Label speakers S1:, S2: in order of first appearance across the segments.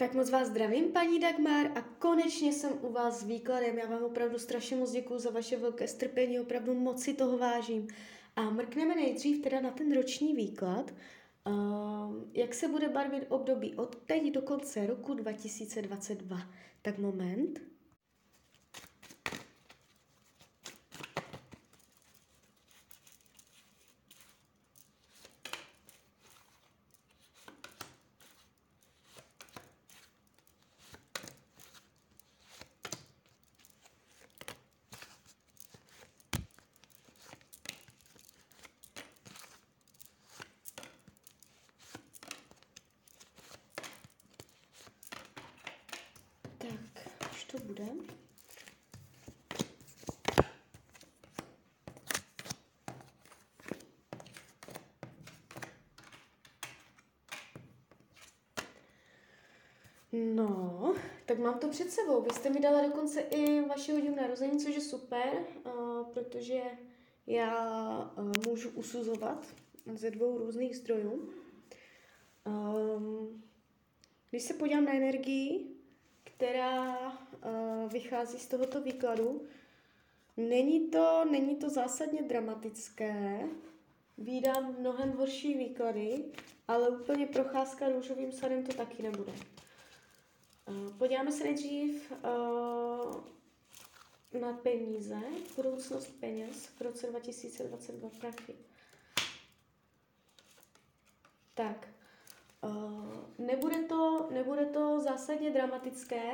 S1: Tak moc vás zdravím, paní Dagmar, a konečně jsem u vás s výkladem. Já vám opravdu strašně moc děkuji za vaše velké strpení, opravdu moc si toho vážím. A mrkneme nejdřív teda na ten roční výklad, uh, jak se bude barvit období od teď do konce roku 2022. Tak moment. Tak, už to bude. No, tak mám to před sebou. Vy jste mi dala dokonce i vaši hodinu narození, což je super, uh, protože já uh, můžu usuzovat ze dvou různých zdrojů. Um, když se podívám na energii, která uh, vychází z tohoto výkladu, není to, není to zásadně dramatické, Vídám mnohem horší výklady, ale úplně procházka růžovým sadem to taky nebude. Uh, podíváme se nejdřív uh, na peníze, budoucnost peněz v roce 2022 prachy. Tak, uh, nebude, to, nebude to zásadně dramatické,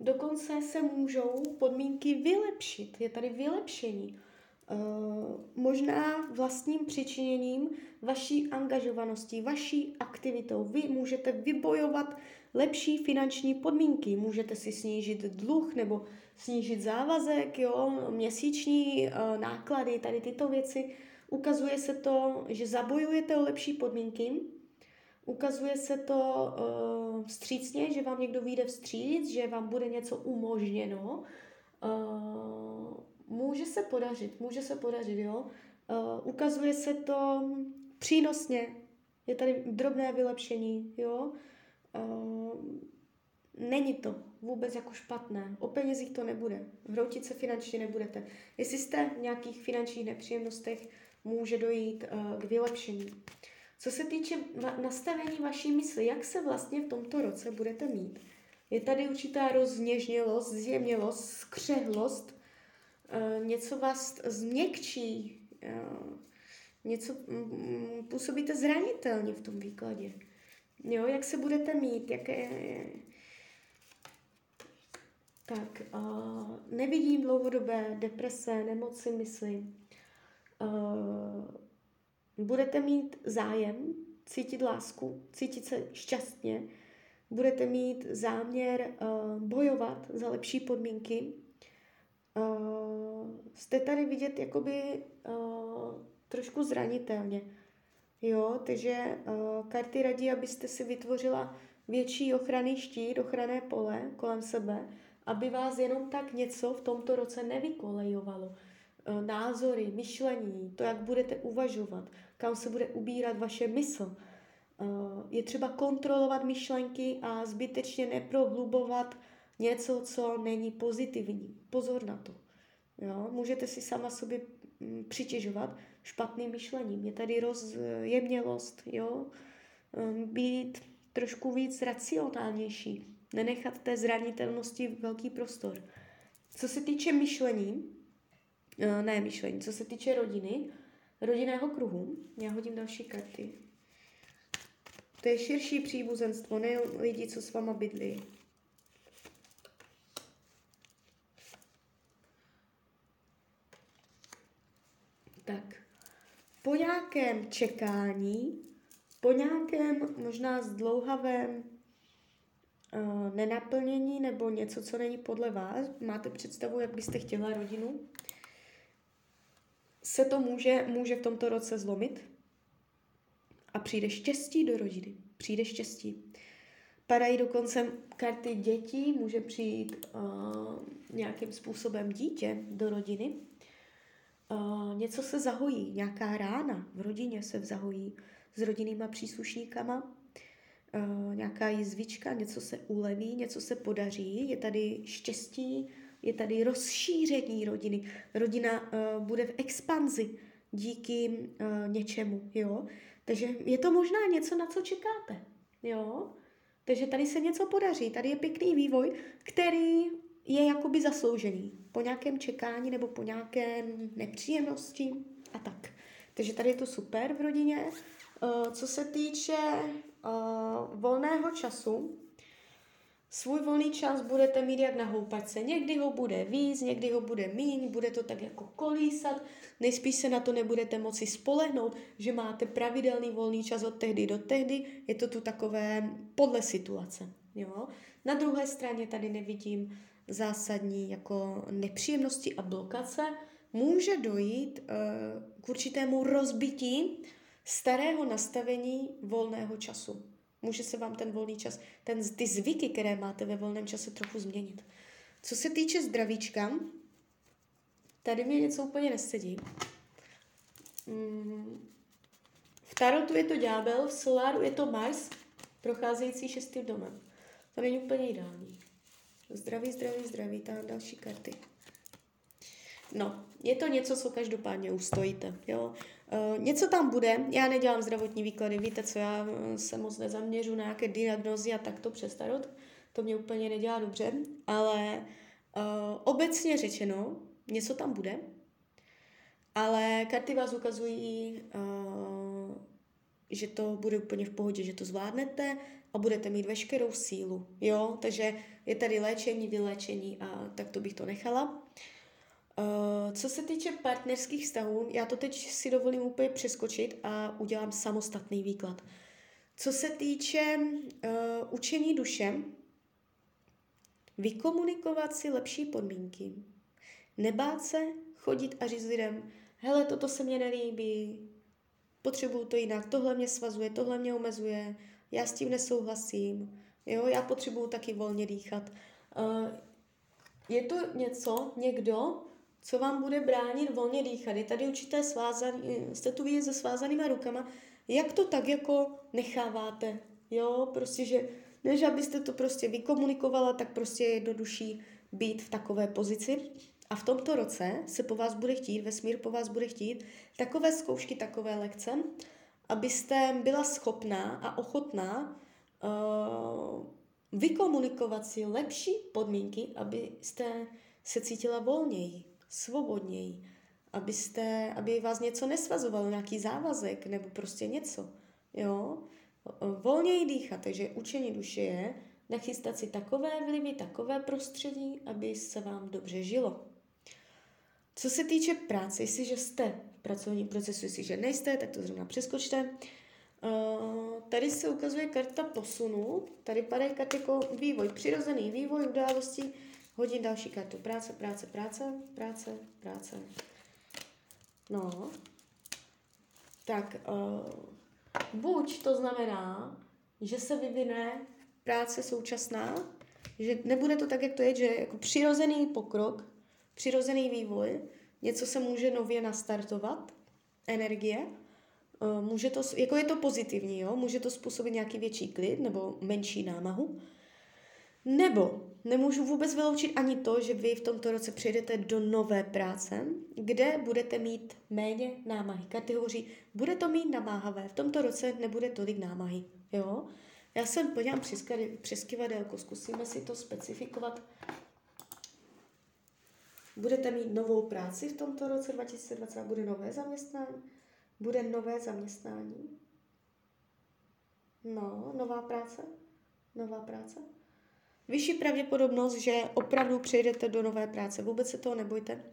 S1: dokonce se můžou podmínky vylepšit. Je tady vylepšení. Uh, možná vlastním přičiněním vaší angažovanosti, vaší aktivitou. Vy můžete vybojovat lepší finanční podmínky. Můžete si snížit dluh nebo snížit závazek, jo, měsíční uh, náklady, tady tyto věci. Ukazuje se to, že zabojujete o lepší podmínky, ukazuje se to uh, vstřícně, že vám někdo vyjde vstříc, že vám bude něco umožněno. Uh, může se podařit, může se podařit, jo. Uh, ukazuje se to přínosně, je tady drobné vylepšení, jo. Uh, není to vůbec jako špatné. O penězích to nebude. Hroutit se finančně nebudete. Jestli jste v nějakých finančních nepříjemnostech, může dojít uh, k vylepšení. Co se týče nastavení vaší mysli, jak se vlastně v tomto roce budete mít? Je tady určitá rozněžnělost, zjemnělost, skřehlost, uh, něco vás změkčí, uh, něco um, působíte zranitelně v tom výkladě. Jo, jak se budete mít, jaké... Tak, uh, nevidím dlouhodobé deprese, nemoci mysli. Budete mít zájem, cítit lásku, cítit se šťastně, budete mít záměr uh, bojovat za lepší podmínky. Uh, jste tady vidět jakoby uh, trošku zranitelně. Jo, takže uh, karty radí, abyste si vytvořila větší ochranný štít, ochranné pole kolem sebe, aby vás jenom tak něco v tomto roce nevykolejovalo. Uh, názory, myšlení, to, jak budete uvažovat, kam se bude ubírat vaše mysl. Uh, je třeba kontrolovat myšlenky a zbytečně neprohlubovat něco, co není pozitivní. Pozor na to. Jo? Můžete si sama sobě mm, přitěžovat špatným myšlením. Je tady rozjemnělost, jo? být trošku víc racionálnější, nenechat té zranitelnosti velký prostor. Co se týče myšlení, ne myšlení, co se týče rodiny, rodinného kruhu, já hodím další karty. To je širší příbuzenstvo, ne lidi, co s váma bydlí. Tak, po nějakém čekání, po nějakém možná zdlouhavém uh, nenaplnění nebo něco, co není podle vás, máte představu, jak byste chtěla rodinu, se to může, může v tomto roce zlomit a přijde štěstí do rodiny. Přijde štěstí. Padají dokonce karty dětí, může přijít uh, nějakým způsobem dítě do rodiny. Uh, něco se zahojí, nějaká rána v rodině se zahojí s rodinnýma příslušníkama. uh, nějaká jizvička, něco se uleví, něco se podaří, je tady štěstí, je tady rozšíření rodiny. Rodina uh, bude v expanzi díky uh, něčemu, jo. Takže je to možná něco, na co čekáte, jo. Takže tady se něco podaří, tady je pěkný vývoj, který je jakoby zasloužený po nějakém čekání nebo po nějaké nepříjemnosti a tak. Takže tady je to super v rodině. Uh, co se týče uh, volného času, svůj volný čas budete mít jak na houpačce. Někdy ho bude víc, někdy ho bude míň, bude to tak jako kolísat. Nejspíš se na to nebudete moci spolehnout, že máte pravidelný volný čas od tehdy do tehdy. Je to tu takové podle situace. Jo? Na druhé straně tady nevidím zásadní jako nepříjemnosti a blokace. Může dojít uh, k určitému rozbití starého nastavení volného času. Může se vám ten volný čas, ten, ty zvyky, které máte ve volném čase, trochu změnit. Co se týče zdravíčka, tady mi něco úplně nesedí. Mm, v Tarotu je to ďábel, v Soláru je to Mars, procházející šestým domem. To není úplně ideální. Zdraví, zdraví, zdraví, tam další karty. No, je to něco, co každopádně ustojíte, jo. Uh, něco tam bude, já nedělám zdravotní výklady, víte co, já eh, se moc nezaměřu na nějaké diagnozy a takto přes tarot, to mě úplně nedělá dobře, ale uh, obecně řečeno, něco tam bude, ale karty vás ukazují, uh, že to bude úplně v pohodě, že to zvládnete a budete mít veškerou sílu, jo, takže je tady léčení, vyléčení a tak to bych to nechala. Uh, co se týče partnerských vztahů, já to teď si dovolím úplně přeskočit a udělám samostatný výklad. Co se týče uh, učení duše, vykomunikovat si lepší podmínky, nebát se chodit a říct lidem, hele, toto se mně nelíbí, potřebuju to jinak, tohle mě svazuje, tohle mě omezuje, já s tím nesouhlasím, jo, já potřebuju taky volně dýchat. Uh, je to něco, někdo, co vám bude bránit volně dýchat. Je tady určité svázání, jste tu vidět se svázanýma rukama, jak to tak jako necháváte, jo, prostě, že než abyste to prostě vykomunikovala, tak prostě je jednodušší být v takové pozici. A v tomto roce se po vás bude chtít, vesmír po vás bude chtít, takové zkoušky, takové lekce, abyste byla schopná a ochotná uh, vykomunikovat si lepší podmínky, abyste se cítila volněji svobodněji, abyste, aby vás něco nesvazovalo, nějaký závazek nebo prostě něco. Jo? Volněji dýchat, takže učení duše je nachystat si takové vlivy, takové prostředí, aby se vám dobře žilo. Co se týče práce, jestliže jste v pracovním procesu, jestliže nejste, tak to zrovna přeskočte. Uh, tady se ukazuje karta posunu, tady padají karty jako vývoj, přirozený vývoj události, Hodím další kartu. Práce, práce, práce, práce, práce. No. Tak, uh, buď to znamená, že se vyvine práce současná, že nebude to tak, jak to je, že jako přirozený pokrok, přirozený vývoj, něco se může nově nastartovat, energie, uh, může to, jako je to pozitivní, jo? může to způsobit nějaký větší klid nebo menší námahu, nebo nemůžu vůbec vyloučit ani to, že vy v tomto roce přijdete do nové práce, kde budete mít méně námahy. Karty hovoří, bude to mít namáhavé, v tomto roce nebude tolik námahy. Jo? Já jsem podívám přes, kivadelko, zkusíme si to specifikovat. Budete mít novou práci v tomto roce 2020, bude nové zaměstnání? Bude nové zaměstnání? No, nová práce? Nová práce? Vyšší pravděpodobnost, že opravdu přejdete do nové práce. Vůbec se toho nebojte.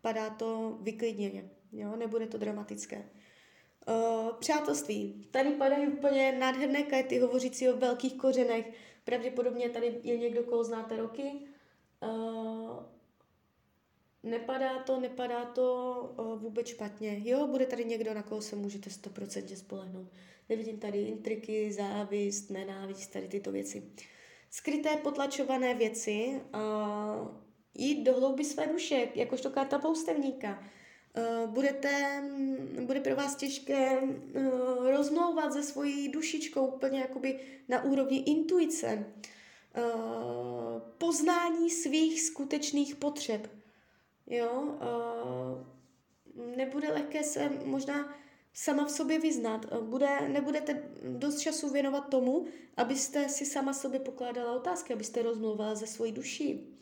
S1: Padá to vyklidněně, jo? nebude to dramatické. Uh, přátelství. Tady padají úplně nádherné karty hovořící o velkých kořenech. Pravděpodobně tady je někdo, koho znáte roky. Uh, nepadá to, nepadá to uh, vůbec špatně. Jo, bude tady někdo, na koho se můžete 100% spolehnout. Nevidím tady intriky, závist, nenávist, tady tyto věci. Uh, skryté, potlačované věci, uh, jít do hlouby své duše, jakožto karta poustevníka. Uh, budete, bude pro vás těžké uh, rozmlouvat se svojí dušičkou úplně jakoby na úrovni intuice, uh, poznání svých skutečných potřeb. Jo, nebude lehké se možná sama v sobě vyznat. Bude, nebudete dost času věnovat tomu, abyste si sama sobě pokládala otázky, abyste rozmluvala ze svojí duší.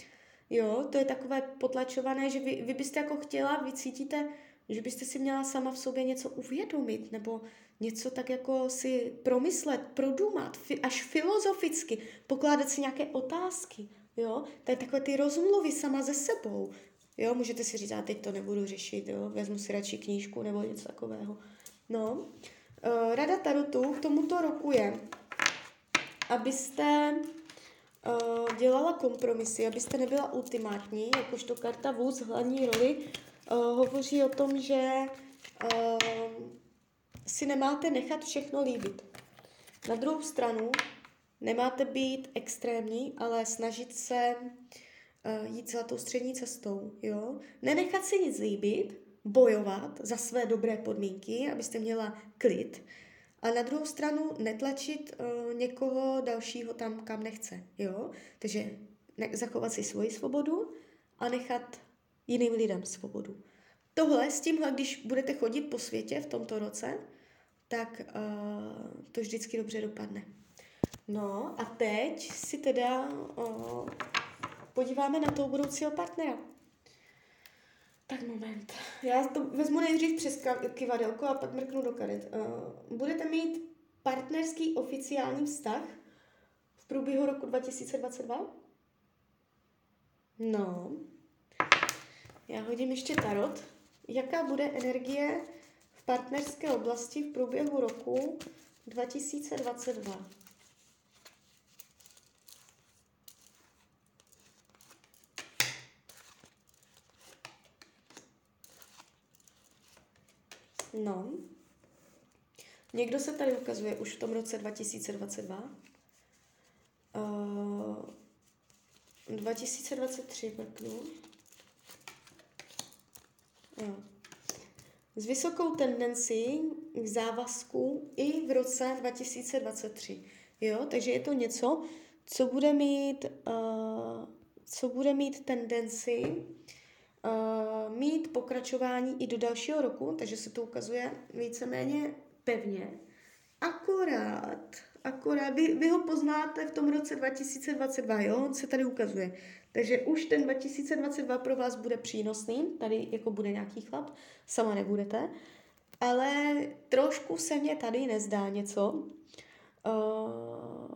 S1: Jo, to je takové potlačované, že vy, vy byste jako chtěla, vy cítíte, že byste si měla sama v sobě něco uvědomit, nebo něco tak jako si promyslet, produmat, fi, až filozoficky, pokládat si nějaké otázky, jo, to je takové ty rozmluvy sama ze sebou, jo, můžete si říct, já teď to nebudu řešit, jo, vezmu si radši knížku nebo něco takového. No, uh, rada Tarotu k tomuto roku je, abyste uh, dělala kompromisy, abyste nebyla ultimátní, jakožto karta vůz hlavní roli uh, hovoří o tom, že si nemáte nechat všechno líbit. Na druhou stranu nemáte být extrémní, ale snažit se uh, jít zlatou střední cestou. Jo? Nenechat si nic líbit, bojovat za své dobré podmínky, abyste měla klid, a na druhou stranu netlačit uh, někoho dalšího tam, kam nechce. Jo? Takže ne- zachovat si svoji svobodu a nechat jiným lidem svobodu. Tohle s tímhle, když budete chodit po světě v tomto roce, tak uh, to vždycky dobře dopadne. No a teď si teda uh, podíváme na toho budoucího partnera. Tak moment. Já to vezmu nejdřív přes kivadelko a pak mrknu do karet. Uh, budete mít partnerský oficiální vztah v průběhu roku 2022? No. Já hodím ještě tarot. Jaká bude energie v partnerské oblasti v průběhu roku 2022? No. Někdo se tady ukazuje už v tom roce 2022. Uh, 2023 mrknu. Jo. S vysokou tendencí k závazku i v roce 2023. Jo, takže je to něco, co bude mít, uh, co bude mít tendenci uh, mít pokračování i do dalšího roku, takže se to ukazuje víceméně pevně. Akorát, akorát, vy, vy ho poznáte v tom roce 2022, jo, on se tady ukazuje. Takže už ten 2022 pro vás bude přínosný, tady jako bude nějaký chlap, sama nebudete, ale trošku se mě tady nezdá něco. Uh,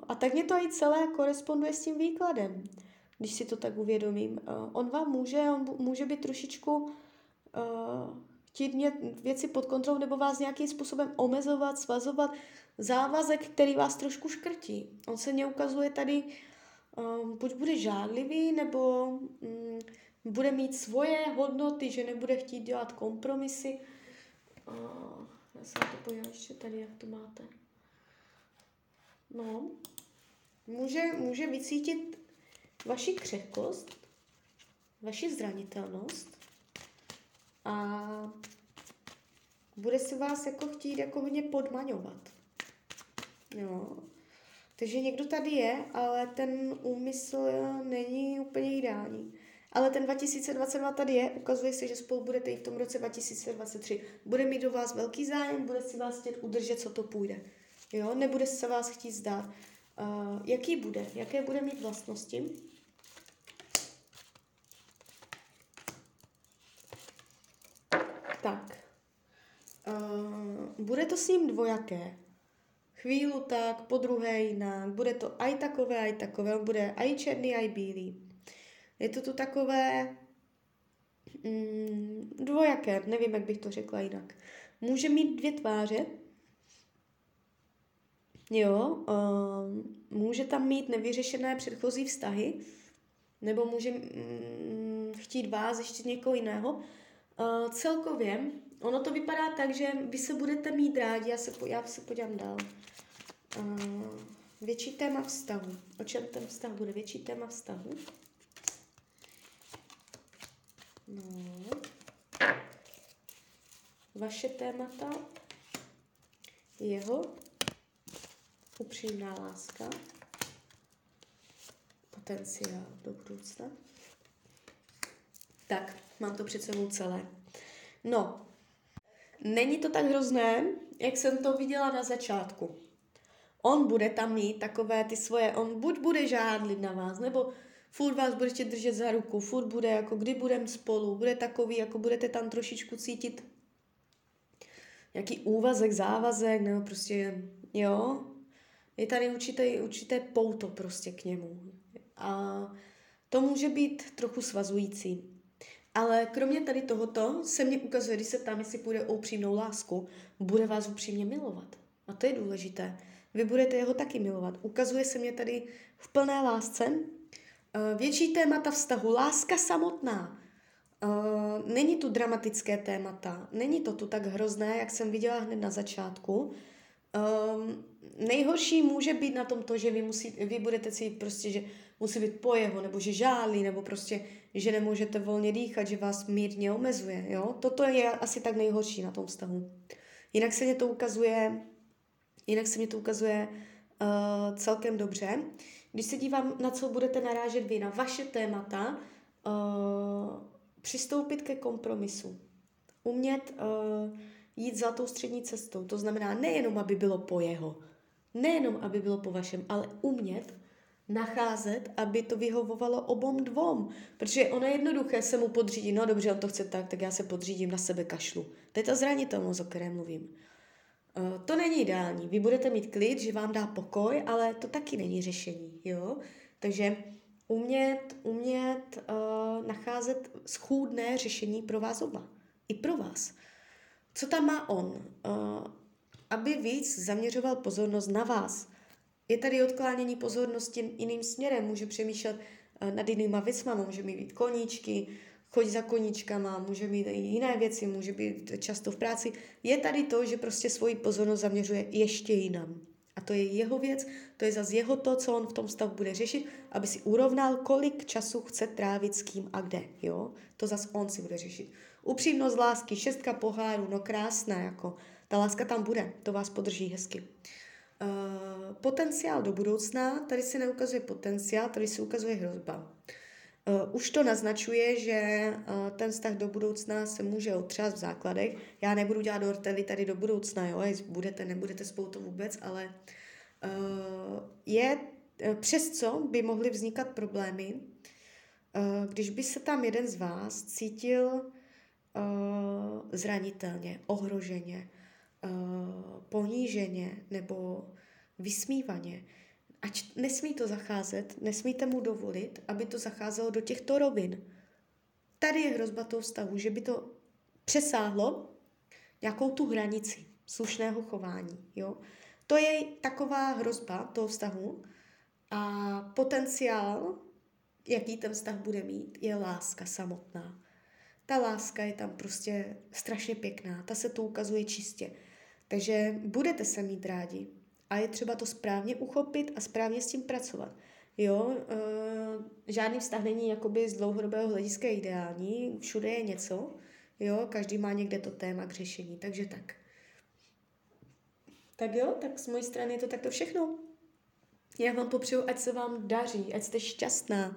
S1: a tak mě to i celé koresponduje s tím výkladem když si to tak uvědomím. Uh, on vám může, on může být trošičku uh, chtít mít věci pod kontrolou nebo vás nějakým způsobem omezovat, svazovat, závazek, který vás trošku škrtí. On se mě ukazuje tady, um, buď bude žádlivý, nebo um, bude mít svoje hodnoty, že nebude chtít dělat kompromisy. Uh, já se to podívám ještě tady, jak to máte. No, může, může vycítit vaši křehkost, vaši zranitelnost a bude si vás jako chtít jako hodně podmaňovat. Jo. Takže někdo tady je, ale ten úmysl není úplně ideální. Ale ten 2022 tady je, ukazuje se, že spolu budete i v tom roce 2023. Bude mít do vás velký zájem, bude si vás chtět udržet, co to půjde. Jo, nebude se vás chtít zdát. Uh, jaký bude? Jaké bude mít vlastnosti? Tak. Uh, bude to s ním dvojaké. Chvílu tak, po druhé jinak. Bude to aj takové, aj takové. Bude aj černý, aj bílý. Je to tu takové mm, dvojaké, nevím, jak bych to řekla jinak. Může mít dvě tváře. Jo, uh, může tam mít nevyřešené předchozí vztahy, nebo může mm, chtít vás ještě někoho jiného. Uh, celkově, ono to vypadá tak, že vy se budete mít rádi, já se, po, já se podívám dál. Uh, větší téma vztahu. O čem ten vztah bude? Větší téma vztahu. No. vaše témata, jeho upřímná láska, potenciál do budoucna. Tak, mám to před sebou celé. No, není to tak hrozné, jak jsem to viděla na začátku. On bude tam mít takové ty svoje, on buď bude žádlit na vás, nebo furt vás budete držet za ruku, furt bude jako kdy budeme spolu, bude takový, jako budete tam trošičku cítit nějaký úvazek, závazek, nebo prostě, jo, je tady určité, určité pouto prostě k němu. A to může být trochu svazující. Ale kromě tady tohoto se mně ukazuje, když se tam, jestli půjde o upřímnou lásku, bude vás upřímně milovat. A to je důležité. Vy budete jeho taky milovat. Ukazuje se mě tady v plné lásce. Eh, větší témata vztahu, láska samotná. Eh, není tu dramatické témata, není to tu tak hrozné, jak jsem viděla hned na začátku. Um, nejhorší může být na tom to, že vy, musí, vy budete cítit prostě, že musí být po jeho, nebo že žálí, nebo prostě, že nemůžete volně dýchat, že vás mírně omezuje. Jo? Toto je asi tak nejhorší na tom vztahu. Jinak se mě to ukazuje, jinak se mě to ukazuje uh, celkem dobře. Když se dívám, na co budete narážet vy, na vaše témata, uh, přistoupit ke kompromisu. Umět uh, jít zlatou střední cestou. To znamená nejenom, aby bylo po jeho, nejenom, aby bylo po vašem, ale umět nacházet, aby to vyhovovalo obom dvom. Protože ono je jednoduché se mu podřídit. No dobře, on to chce tak, tak já se podřídím na sebe kašlu. To je ta zranitelnost, o které mluvím. Uh, to není ideální. Vy budete mít klid, že vám dá pokoj, ale to taky není řešení. Jo? Takže umět, umět uh, nacházet schůdné řešení pro vás oba. I pro vás. Co tam má on? Uh, aby víc zaměřoval pozornost na vás. Je tady odklánění pozornosti jiným směrem, může přemýšlet uh, nad jinýma věcma, může mít koníčky, chodit za koníčkama, může mít i jiné věci, může být často v práci. Je tady to, že prostě svoji pozornost zaměřuje ještě jinam. A to je jeho věc, to je zase jeho to, co on v tom stavu bude řešit, aby si urovnal, kolik času chce trávit s kým a kde. Jo? To zase on si bude řešit. Upřímnost lásky, šestka poháru, no krásná, jako. Ta láska tam bude, to vás podrží hezky. Uh, potenciál do budoucna, tady se neukazuje potenciál, tady se ukazuje hrozba. Uh, už to naznačuje, že uh, ten vztah do budoucna se může otřást v základech. Já nebudu dělat ortely tady do budoucna, jo, jestli budete, nebudete spolu to vůbec, ale uh, je přes co by mohly vznikat problémy, když by se tam jeden z vás cítil zranitelně, ohroženě, uh, poníženě nebo vysmívaně. Ať nesmí to zacházet, nesmíte mu dovolit, aby to zacházelo do těchto rovin. Tady je hrozba toho vztahu, že by to přesáhlo nějakou tu hranici slušného chování. Jo? To je taková hrozba toho vztahu a potenciál, jaký ten vztah bude mít, je láska samotná. Ta láska je tam prostě strašně pěkná, ta se tu ukazuje čistě. Takže budete se mít rádi, a je třeba to správně uchopit a správně s tím pracovat. Jo, e, žádný vztah není jakoby z dlouhodobého hlediska ideální, všude je něco, jo, každý má někde to téma k řešení, takže tak. Tak jo, tak z mojej strany je to takto všechno. Já vám popřeju, ať se vám daří, ať jste šťastná.